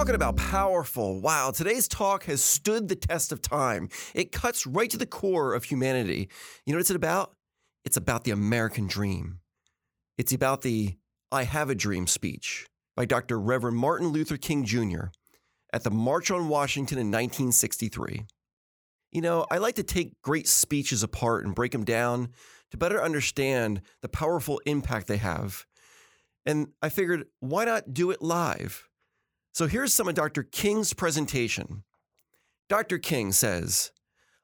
Talking about powerful. Wow, today's talk has stood the test of time. It cuts right to the core of humanity. You know what it's about? It's about the American dream. It's about the I Have a Dream speech by Dr. Reverend Martin Luther King Jr. at the March on Washington in 1963. You know, I like to take great speeches apart and break them down to better understand the powerful impact they have. And I figured, why not do it live? So here's some of Dr. King's presentation. Dr. King says,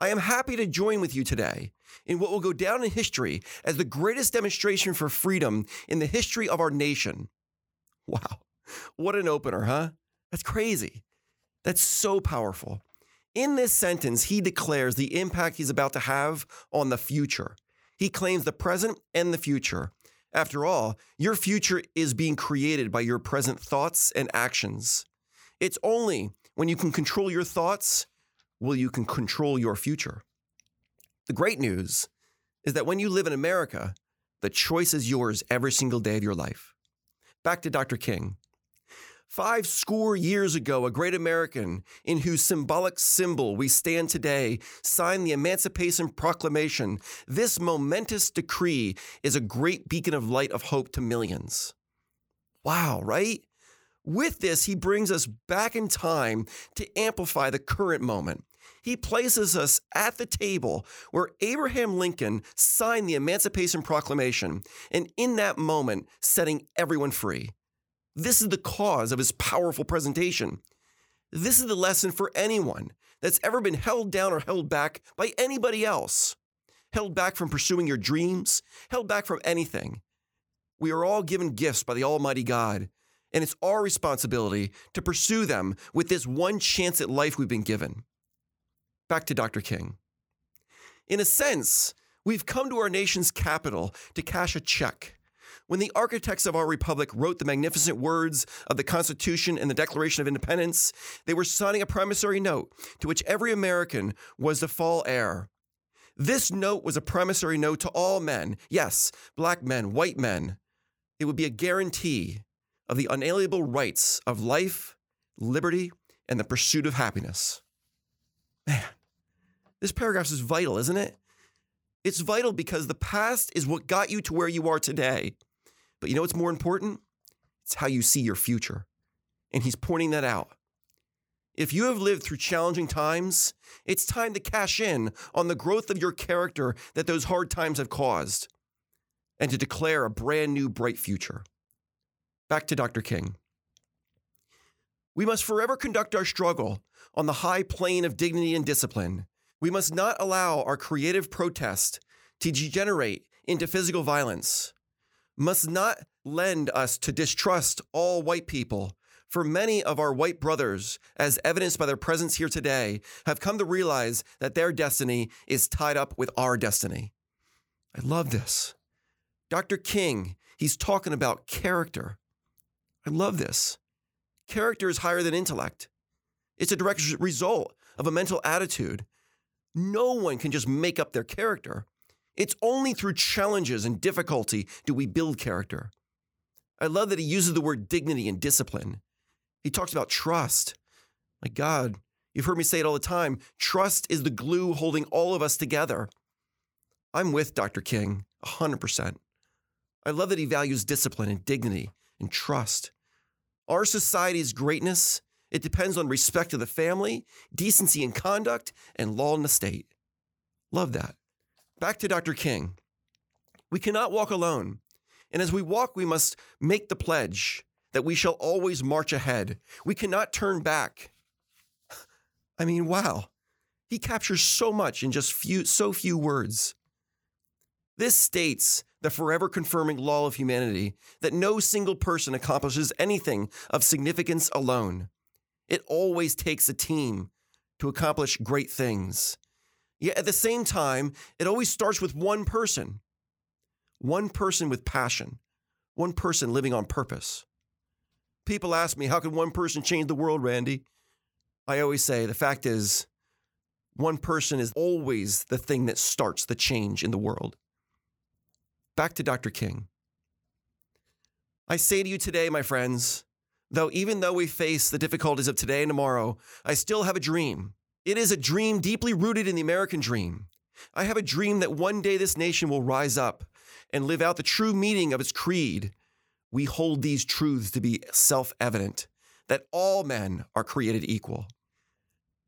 I am happy to join with you today in what will go down in history as the greatest demonstration for freedom in the history of our nation. Wow, what an opener, huh? That's crazy. That's so powerful. In this sentence, he declares the impact he's about to have on the future. He claims the present and the future. After all, your future is being created by your present thoughts and actions. It's only when you can control your thoughts will you can control your future. The great news is that when you live in America, the choice is yours every single day of your life. Back to Dr. King. Five score years ago, a great American in whose symbolic symbol we stand today signed the Emancipation Proclamation. This momentous decree is a great beacon of light of hope to millions. Wow, right? With this, he brings us back in time to amplify the current moment. He places us at the table where Abraham Lincoln signed the Emancipation Proclamation, and in that moment, setting everyone free. This is the cause of his powerful presentation. This is the lesson for anyone that's ever been held down or held back by anybody else. Held back from pursuing your dreams, held back from anything. We are all given gifts by the Almighty God, and it's our responsibility to pursue them with this one chance at life we've been given. Back to Dr. King. In a sense, we've come to our nation's capital to cash a check when the architects of our republic wrote the magnificent words of the Constitution and the Declaration of Independence, they were signing a promissory note to which every American was to fall heir. This note was a promissory note to all men, yes, black men, white men. It would be a guarantee of the unalienable rights of life, liberty, and the pursuit of happiness. Man, this paragraph is vital, isn't it? It's vital because the past is what got you to where you are today. But you know what's more important? It's how you see your future. And he's pointing that out. If you have lived through challenging times, it's time to cash in on the growth of your character that those hard times have caused and to declare a brand new bright future. Back to Dr. King. We must forever conduct our struggle on the high plane of dignity and discipline. We must not allow our creative protest to degenerate into physical violence must not lend us to distrust all white people. For many of our white brothers, as evidenced by their presence here today, have come to realize that their destiny is tied up with our destiny. I love this. Dr. King, he's talking about character. I love this. Character is higher than intellect, it's a direct result of a mental attitude. No one can just make up their character. It's only through challenges and difficulty do we build character. I love that he uses the word dignity and discipline. He talks about trust. My God, you've heard me say it all the time. Trust is the glue holding all of us together. I'm with Dr. King 100%. I love that he values discipline and dignity and trust. Our society's greatness, it depends on respect to the family, decency in conduct, and law in the state. Love that. Back to Dr. King. We cannot walk alone. And as we walk, we must make the pledge that we shall always march ahead. We cannot turn back. I mean, wow. He captures so much in just few, so few words. This states the forever confirming law of humanity that no single person accomplishes anything of significance alone. It always takes a team to accomplish great things. Yet at the same time, it always starts with one person, one person with passion, one person living on purpose. People ask me, how can one person change the world, Randy? I always say the fact is, one person is always the thing that starts the change in the world. Back to Dr. King. I say to you today, my friends, though even though we face the difficulties of today and tomorrow, I still have a dream. It is a dream deeply rooted in the American dream. I have a dream that one day this nation will rise up and live out the true meaning of its creed. We hold these truths to be self evident that all men are created equal.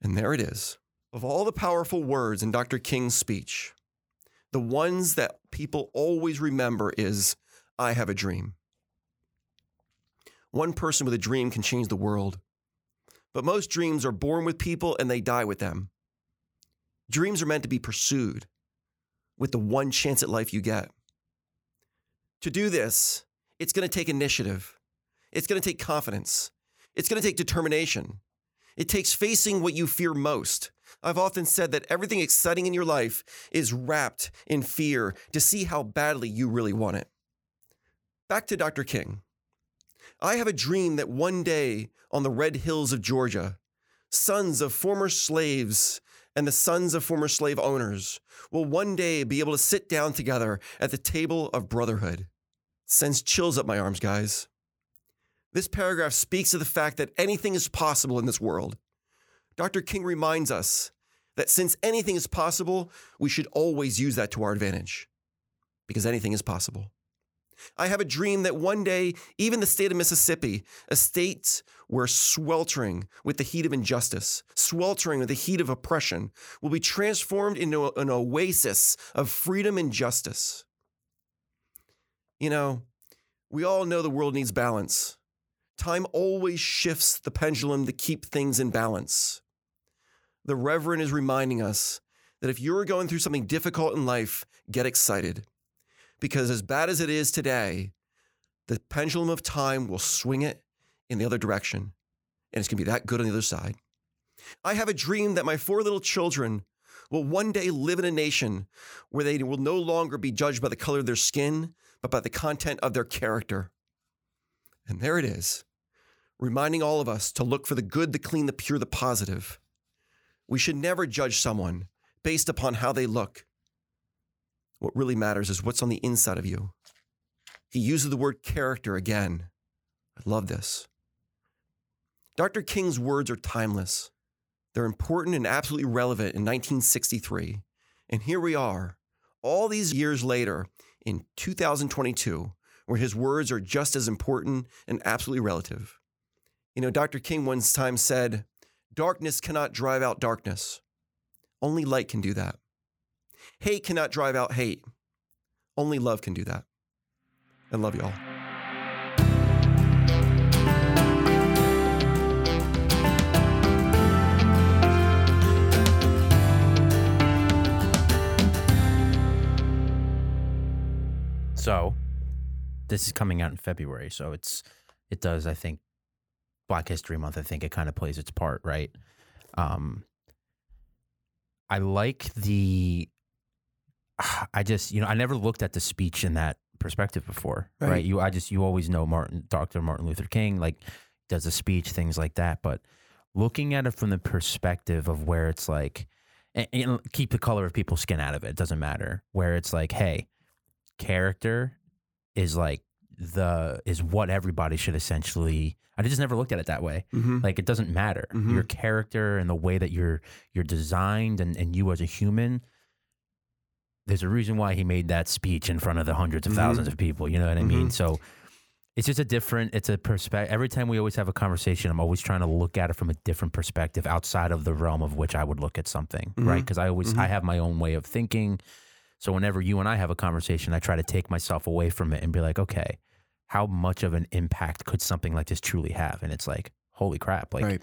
And there it is. Of all the powerful words in Dr. King's speech, the ones that people always remember is I have a dream. One person with a dream can change the world. But most dreams are born with people and they die with them. Dreams are meant to be pursued with the one chance at life you get. To do this, it's going to take initiative. It's going to take confidence. It's going to take determination. It takes facing what you fear most. I've often said that everything exciting in your life is wrapped in fear to see how badly you really want it. Back to Dr. King. I have a dream that one day on the red hills of Georgia, sons of former slaves and the sons of former slave owners will one day be able to sit down together at the table of brotherhood. Sends chills up my arms, guys. This paragraph speaks of the fact that anything is possible in this world. Dr. King reminds us that since anything is possible, we should always use that to our advantage because anything is possible. I have a dream that one day, even the state of Mississippi, a state where sweltering with the heat of injustice, sweltering with the heat of oppression, will be transformed into an oasis of freedom and justice. You know, we all know the world needs balance. Time always shifts the pendulum to keep things in balance. The Reverend is reminding us that if you're going through something difficult in life, get excited because as bad as it is today, the pendulum of time will swing it in the other direction. And it's going to be that good on the other side. I have a dream that my four little children will one day live in a nation where they will no longer be judged by the color of their skin, but by the content of their character. And there it is, reminding all of us to look for the good, the clean, the pure, the positive. We should never judge someone based upon how they look, what really matters is what's on the inside of you. He uses the word character again. I love this. Dr. King's words are timeless. They're important and absolutely relevant in 1963. And here we are, all these years later, in 2022, where his words are just as important and absolutely relative. You know, Dr. King once time said, Darkness cannot drive out darkness. Only light can do that. Hate cannot drive out hate. Only love can do that. I love y'all. So, this is coming out in February, so it's it does I think Black History Month. I think it kind of plays its part, right? Um, I like the I just, you know, I never looked at the speech in that perspective before, right? right? You, I just, you always know Martin, Dr. Martin Luther King, like does a speech, things like that. But looking at it from the perspective of where it's like, and, and keep the color of people's skin out of it, it doesn't matter. Where it's like, hey, character is like the is what everybody should essentially I just never looked at it that way. Mm-hmm. Like it doesn't matter. Mm-hmm. Your character and the way that you're you're designed and, and you as a human there's a reason why he made that speech in front of the hundreds of 1000s mm-hmm. of people. You know what I mean? Mm-hmm. So it's just a different, it's a perspective. Every time we always have a conversation, I'm always trying to look at it from a different perspective outside of the realm of which I would look at something, mm-hmm. right? Because I always, I mm-hmm. have my own way of thinking. So whenever you and I have a conversation, I try to take myself away from it and be like, okay, how much of an impact could something like this truly have? And it's like, holy crap. Like, right.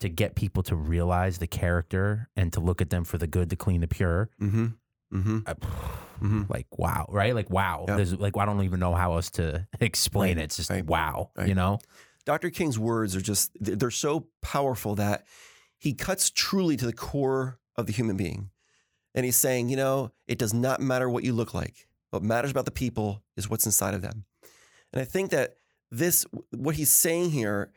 to get people to realize the character and to look at them for the good, the clean, the pure. Mm-hmm Mm-hmm. I, mm-hmm. Like wow, right? Like wow. Yep. There's like I don't even know how else to explain right. it. It's just right. wow. Right. You know. Dr. King's words are just, they're so powerful that he cuts truly to the core of the human being. And he's saying, you know, it does not matter what you look like. What matters about the people is what's inside of them. And I think that this, what he's saying here,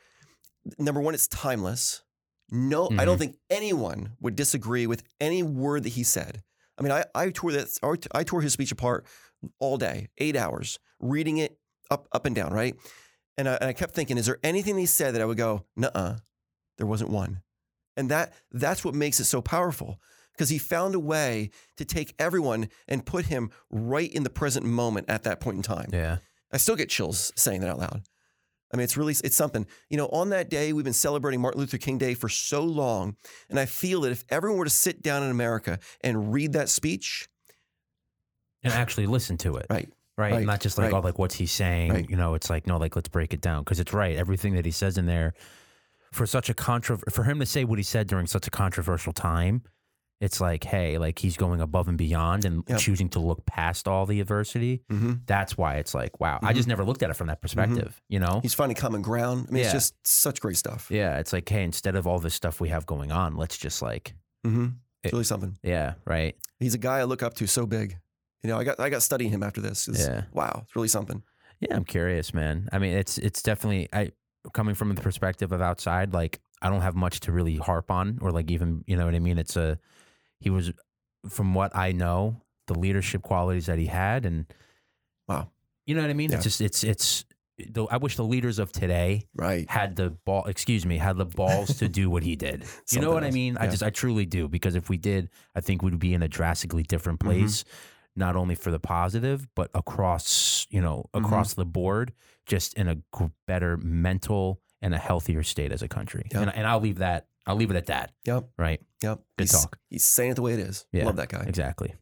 number one, it's timeless. No, I don't Mhm. think anyone would disagree with any word that he said. I mean, I, I tore that, I tore his speech apart all day, eight hours, reading it up, up and down, right? And I, and I kept thinking, is there anything he said that I would go, nuh-uh, there wasn't one. And that that's what makes it so powerful because he found a way to take everyone and put him right in the present moment at that point in time. Yeah. I still get chills saying that out loud. I mean, it's really it's something. You know, on that day we've been celebrating Martin Luther King Day for so long, and I feel that if everyone were to sit down in America and read that speech, And actually listen to it. right, Right. Right, Not just like, right. oh, like what's he saying? Right. You know, it's like, no, like let's break it down. Cause it's right. Everything that he says in there for such a contro for him to say what he said during such a controversial time, it's like, hey, like he's going above and beyond and Yep. choosing to look past all the adversity. mm-hmm. That's why it's like, wow. I just never looked at it from that perspective, you know? he's finding common ground. I mean, Yeah. it's just such great stuff. Yeah. It's like, hey, instead of all this stuff we have going on, let's just like, Mm-hmm. It- It's really something. yeah, right. He's a guy I look up to so big. You know, I got I got studying him after this. 'cause, Yeah. Wow, it's really something. Yeah, I'm curious, man. I mean, it's it's definitely I coming from the perspective of outside, like I don't have much to really harp on or like even, you know what I mean? It's a he was from what I know, the leadership qualities that he had and Wow. You know what I mean? Yeah. It's just it's it's the, I wish the leaders of today Right. had the ball excuse me, had the balls to do what he did. You know what I else. mean? I just I truly do because if we did, I think we'd be in a drastically different Mm-hmm. place not only for the positive but across, you know, Mm-hmm. across the board just in a better mental and a healthier state as a country. Yep. And, and I'll leave that I'll leave it at that, Yep. right? Yep. Good he's, talk. He's saying it the way it is. Yeah. Love that guy. Exactly.